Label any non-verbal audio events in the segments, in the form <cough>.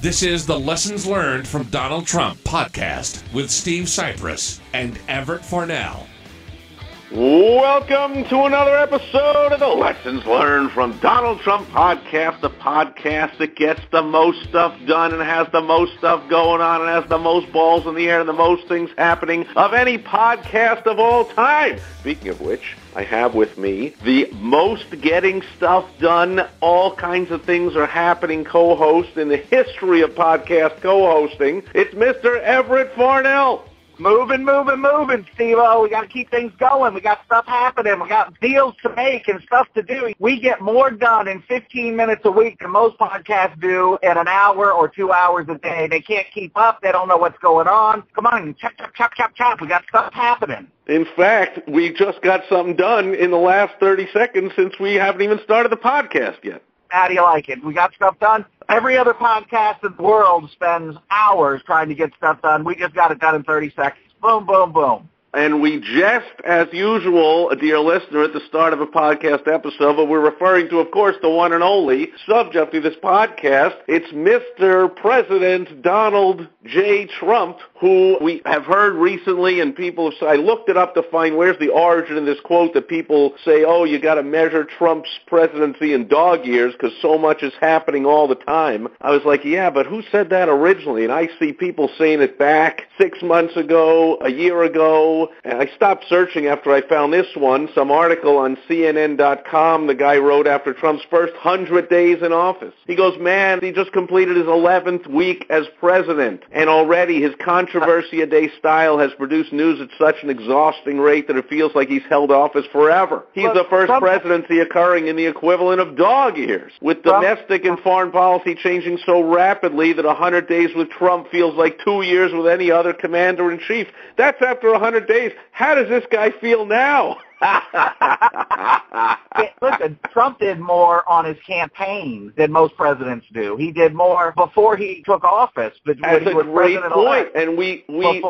This is the Lessons Learned from Donald Trump podcast with Steve Cypress and Everett Farnell. Welcome to another episode of the Lessons Learned from Donald Trump podcast, the podcast that gets the most stuff done and has the most stuff going on and has the most balls in the air and the most things happening of any podcast of all time. Speaking of which, I have with me the most getting stuff done, all kinds of things are happening co-host in the history of podcast co-hosting. It's Mr. Everett Farnell. Moving, moving, moving, Steve-O. We got to keep things going. We got stuff happening. We got deals to make and stuff to do. We get more done in 15 minutes a week than most podcasts do in an hour or two hours a day. They can't keep up. They don't know what's going on. Come on, chop, chop, chop, chop, chop. We got stuff happening. In fact, we just got something done in the last 30 seconds since we haven't even started the podcast yet. How do you like it? We got stuff done. Every other podcast in the world spends hours trying to get stuff done. We just got it done in 30 seconds. Boom, boom, boom. And we jest, as usual, dear listener, at the start of a podcast episode, but we're referring to, of course, the one and only subject of this podcast. It's Mr. President Donald J. Trump, who we have heard recently, and people have, I looked it up to find where's the origin of this quote that people say, oh, you got to measure Trump's presidency in dog years because so much is happening all the time. I was like, yeah, but who said that originally? And I see people saying it back six months ago, a year ago, and I stopped searching after I found this one, some article on CNN.com the guy wrote after Trump's first 100 days in office. He goes, man, he just completed his 11th week as president, and already his controversy a day style has produced news at such an exhausting rate that it feels like he's held office forever. He's But the first Trump- presidency occurring in the equivalent of dog years, with domestic and foreign policy changing so rapidly that 100 days with Trump feels like two years with any other commander-in-chief. That's after 100 days. How does this guy feel now? <laughs> Listen, Trump did more on his campaign than most presidents do. He did more before he took office, but That's a he was great point, and we we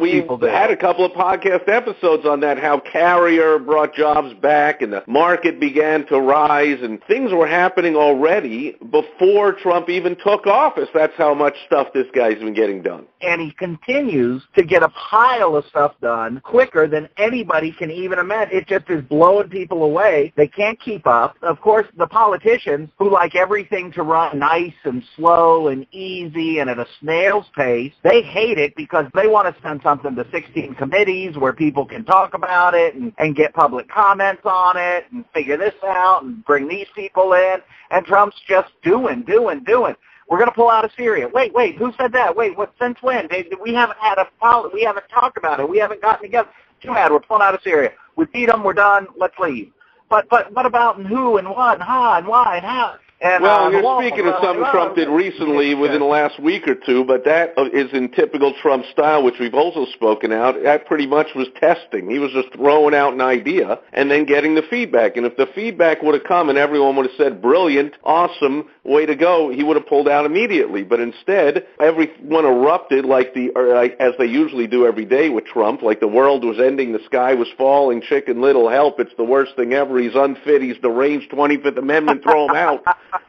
we people did. had a couple of podcast episodes on that. How Carrier brought jobs back, and the market began to rise, and things were happening already before Trump even took office. That's how much stuff this guy's been getting done. and he continues to get a pile of stuff done quicker than anybody can even imagine. It just is blowing people away. They can't keep up. Of course, the politicians who like everything to run nice and slow and easy and at a snail's pace, they hate it because they want to send something to 16 committees where people can talk about it and, and get public comments on it and figure this out and bring these people in. And Trump's just doing, doing, doing. We're going to pull out of Syria. Wait, wait, who said that? Wait, what? Since when? They, we haven't had a we haven't talked about it. We haven't gotten together. Too bad. We're pulling out of Syria. We beat them. We're done. Let's leave. But but what about and who and what and how and why and how? And, Well, uh, you're speaking of uh, something uh, Trump did recently within the last week or two, but that is in typical Trump style, which we've also spoken out. That pretty much was testing. He was just throwing out an idea and then getting the feedback. And if the feedback would have come and everyone would have said, brilliant, awesome, way to go, he would have pulled out immediately. But instead, everyone erupted like the, or like, as they usually do every day with Trump, like the world was ending, the sky was falling, chicken little help, it's the worst thing ever, he's unfit, he's deranged, 25th Amendment, throw him out.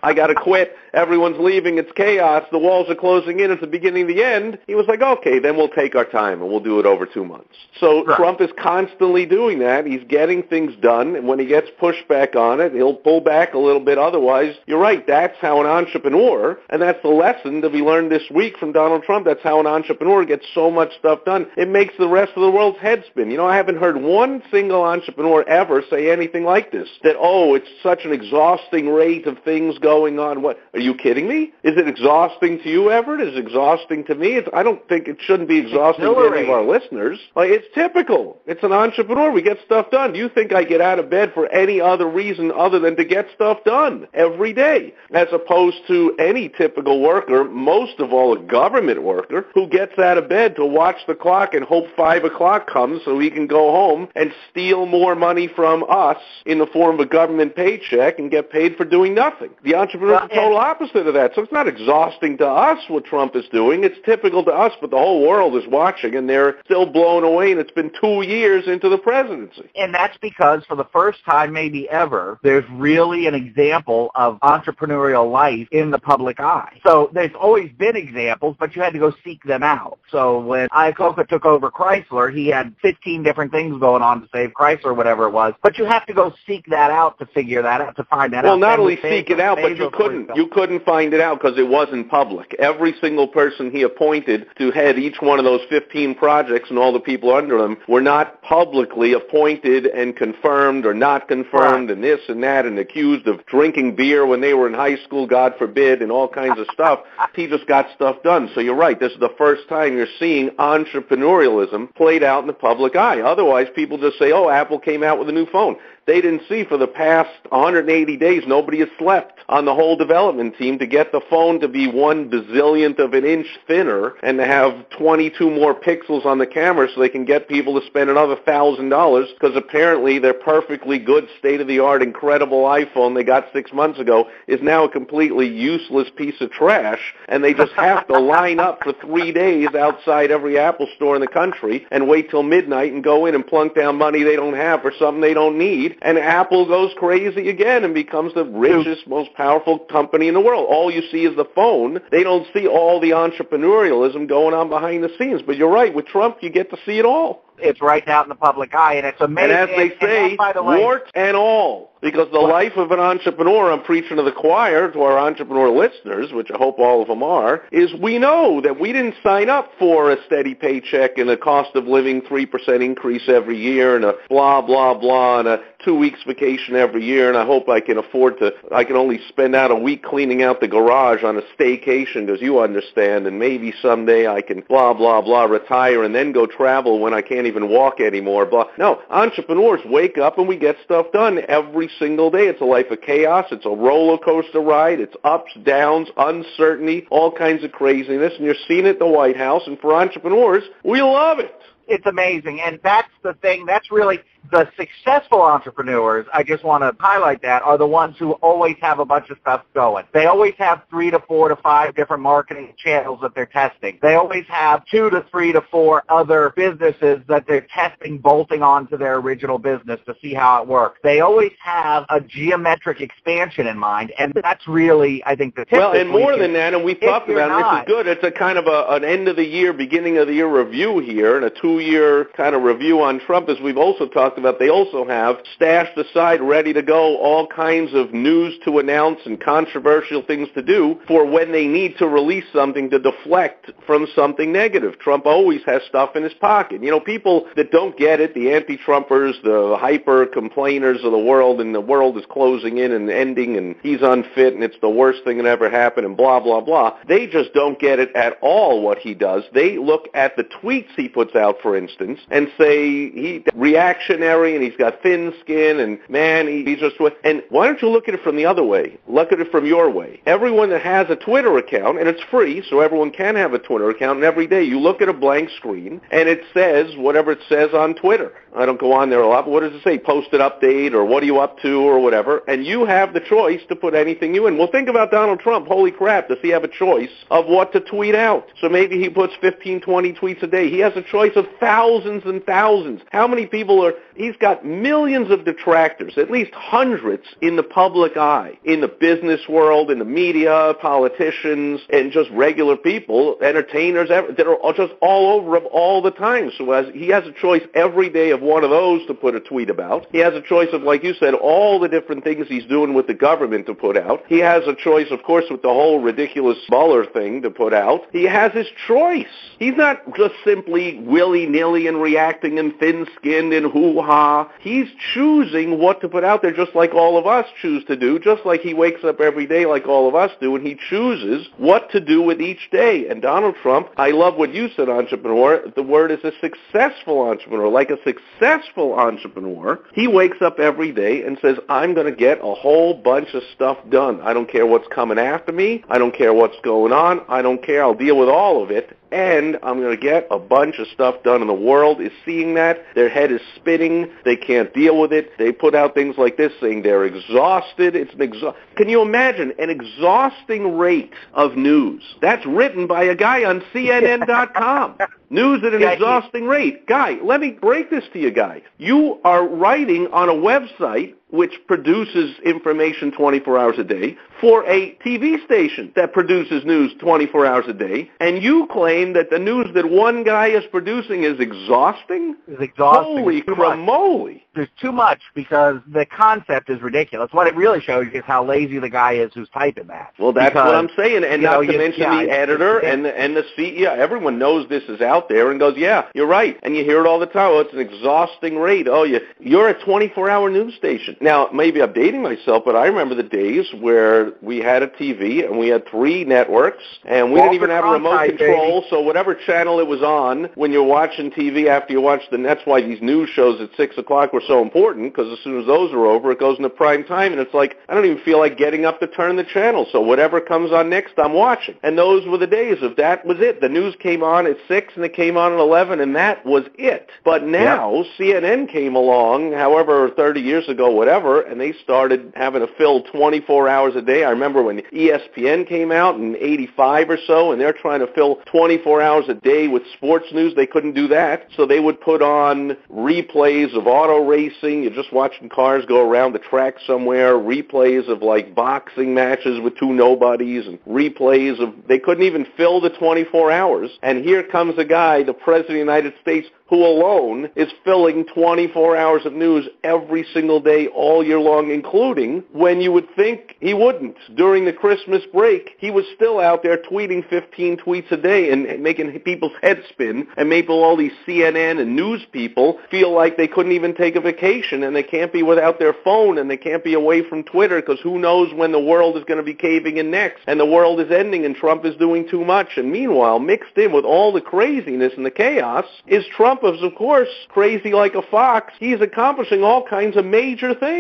I got to quit. Everyone's leaving. It's chaos. The walls are closing in. It's the beginning of the end. He was like, okay, then we'll take our time and we'll do it over two months. So Right. Trump is constantly doing that. He's getting things done. And when he gets pushback on it, he'll pull back a little bit. Otherwise, you're right. That's how an entrepreneur, and that's the lesson that we learned this week from Donald Trump. That's how an entrepreneur gets so much stuff done. It makes the rest of the world's head spin. You know, I haven't heard one single entrepreneur ever say anything like this. That, oh, it's such an exhausting rate of things things going on. What are you kidding me? Is it exhausting to you, Everett? Is it exhausting to me? It's, I don't think it shouldn't be exhausting to any of our listeners. Like it's typical. It's an entrepreneur. We get stuff done. Do you think I get out of bed for any other reason other than to get stuff done every day, as opposed to any typical worker, most of all a government worker, who gets out of bed to watch the clock and hope five o'clock comes so he can go home and steal more money from us in the form of a government paycheck and get paid for doing nothing. The entrepreneur is the total opposite of that. So it's not exhausting to us what Trump is doing. It's typical to us, but the whole world is watching and they're still blown away and it's been two years into the presidency. And that's because for the first time maybe ever, there's really an example of entrepreneurial life in the public eye. So there's always been examples, but you had to go seek them out. So when Iacocca took over Chrysler, he had 15 different things going on to save Chrysler, whatever it was. But you have to go seek that out to figure that out, to find that well, out. Well, not only seek it out, but you couldn't. You couldn't find it out because it wasn't public. Every single person he appointed to head each one of those 15 projects and all the people under them were not publicly appointed and confirmed or not confirmed right. and this and that and accused of drinking beer when they were in high school, God forbid, and all kinds of stuff. <laughs> He just got stuff done. So you're right. This is the first time you're seeing entrepreneurialism played out in the public eye. Otherwise, people just say, oh, Apple came out with a new phone they didn't see for the past 180 days. Nobody has slept on the whole development team to get the phone to be one bazillionth of an inch thinner and to have 22 more pixels on the camera so they can get people to spend another thousand dollars because apparently their perfectly good state-of-the-art incredible iPhone they got six months ago is now a completely useless piece of trash and they just have to line up for three days outside every Apple store in the country and wait till midnight and go in and plunk down money they don't have for something they don't need and Apple goes crazy again and becomes the richest, most powerful company in the world. All you see is the phone. They don't see all the entrepreneurialism going on behind the scenes. But you're right, with Trump, you get to see it all. It's right out in the public eye, and it's amazing. And as they say, the way, warts and all. Because the life of an entrepreneur, I'm preaching to the choir, to our entrepreneur listeners, which I hope all of them are, is we know that we didn't sign up for a steady paycheck and a cost of living 3% increase every year and a blah, blah, blah, and a two weeks vacation every year, and I hope I can afford to, I can only spend out a week cleaning out the garage on a staycation, because you understand, and maybe someday I can blah, blah, blah, retire and then go travel when I can't even walk anymore. Blah. No, entrepreneurs wake up and we get stuff done every single day. It's a life of chaos. It's a roller coaster ride. It's ups, downs, uncertainty, all kinds of craziness, and you're seeing it at the White House. And for entrepreneurs, we love it. It's amazing, and that's the thing. That's really the successful entrepreneurs, I just want to highlight that, are the ones who always have a bunch of stuff going. They always have three to four to five different marketing channels that they're testing. They always have two to three to four other businesses that they're testing, bolting onto their original business to see how it works. They always have a geometric expansion in mind, and that's really, I think, the tip. Well, and more than that, and we talked about it, this is good. It's a kind of a, an end of the year, beginning of the year review here, and a two-year kind of review on Trump, as we've also talked talked about, they also have stashed aside, ready to go, all kinds of news to announce and controversial things to do for when they need to release something to deflect from something negative. Trump always has stuff in his pocket. You know, people that don't get it, the anti-Trumpers, the hyper complainers of the world, and the world is closing in and ending, and he's unfit, and it's the worst thing that ever happened, and blah, blah, blah. They just don't get it at all what he does. They look at the tweets he puts out, for instance, and say he reaction and he's got thin skin and man, he's just and why don't you look at it from the other way? Look at it from your way. Everyone that has a Twitter account and it's free, so everyone can have a Twitter account, and every day you look at a blank screen and it says whatever it says on Twitter. I don't go on there a lot, but what does it say? Post Posted update or what are you up to or whatever, and you have the choice to put anything you in. Well, think about Donald Trump. Holy crap, does he have a choice of what to tweet out? So maybe he puts 15, 20 tweets a day. He has a choice of thousands and thousands. How many people are he's got millions of detractors, at least hundreds in the public eye, in the business world, in the media, politicians, and just regular people, entertainers that are just all over him all the time. So as he has a choice every day of one of those to put a tweet about. He has a choice of, like you said, all the different things he's doing with the government to put out. He has a choice, of course, with the whole ridiculous Mueller thing to put out. He has his choice. He's not just simply willy-nilly and reacting and thin-skinned and hoo-ha. He's choosing what to put out there just like all of us choose to do, just like he wakes up every day like all of us do, and he chooses what to do with each day. And Donald Trump, I love what you said, entrepreneur. The word is a successful entrepreneur. Like a successful entrepreneur, he wakes up every day and says, I'm going to get a whole bunch of stuff done. I don't care what's coming after me. I don't care what's going on. I don't care. I'll deal with all of it and I'm going to get a bunch of stuff done. And the world is seeing that. Their head is spinning. They can't deal with it. They put out things like this saying they're exhausted. It's an exha- Can you imagine an exhausting rate of news? That's written by a guy on CNN.com. <laughs> news at an Yeah, he- exhausting rate. Guy, let me break this to you, guy. You are writing on a website which produces information 24 hours a day for a TV station that produces news 24 hours a day, and you claim that the news that one guy is producing is exhausting? It's exhausting. Holy It's cramoly. There's too much because the concept is ridiculous. What it really shows you is how lazy the guy is who's typing that. Well, that's Because, what I'm saying, and not know, to you- mention yeah, the it's- editor it's- and the, and the CEO. Everyone knows this is out there and goes, "Yeah, you're right," and you hear it all the time. Oh, it's an exhausting rate. Oh, you you're a 24-hour news station. Now, maybe I'm dating myself, but I remember the days where we had a TV and we had three networks, and we Walter didn't even have a remote baby. control. So whatever channel it was on when you're watching TV after you watch the, and that's why these news shows at six o'clock were so important because as soon as those are over, it goes into prime time, and it's like I don't even feel like getting up to turn the channel. So whatever comes on next, I'm watching. And those were the days of that was it. The news came on at six, and it came on at eleven, and that was it. But now CNN came along, however, 30 years ago, whatever, and they started having to fill 24 hours a day. I remember when ESPN came out in 85 or so, and they're trying to fill 24 hours a day with sports news. They couldn't do that, so they would put on replays of auto racing. You're just watching cars go around the track somewhere, replays of like boxing matches with two nobodies, and replays of, they couldn't even fill the 24 hours. And here comes a guy, the President of the United States, who alone is filling 24 hours of news every single day all year long, including when you would think he wouldn't. During the Christmas break, he was still out there tweeting 15 tweets a day and making people's heads spin and making all these CNN and news people feel like they couldn't even take a vacation and they can't be without their phone and they can't be away from Twitter because who knows when the world is going to be caving in next and the world is ending and Trump is doing too much. And meanwhile, mixed in with all the craziness and the chaos is Trump is, of course, crazy like a fox. He's accomplishing all kinds of major things.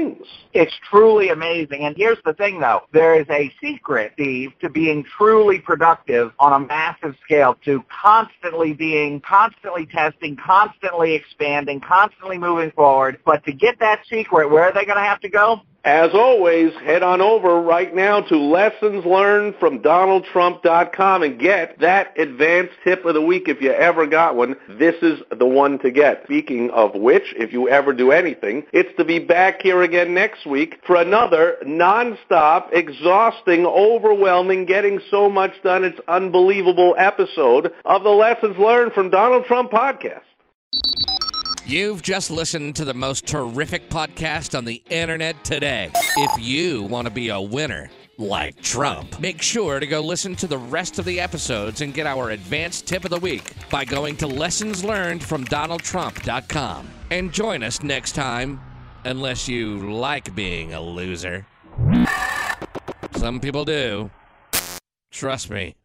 It's truly amazing. And here's the thing, though. There is a secret, Steve, to being truly productive on a massive scale, to constantly being, constantly testing, constantly expanding, constantly moving forward. But to get that secret, where are they going to have to go? As always, head on over right now to lessons learned from donaldtrump.com and get that advanced tip of the week if you ever got one. This is the one to get. Speaking of which, if you ever do anything, it's to be back here again next week for another nonstop, exhausting, overwhelming, getting so much done it's unbelievable episode of the Lessons Learned from Donald Trump podcast. You've just listened to the most terrific podcast on the internet today. If you want to be a winner, like Trump, make sure to go listen to the rest of the episodes and get our advanced tip of the week by going to lessonslearnedfromdonaldtrump.com. And join us next time, unless you like being a loser. Some people do. Trust me.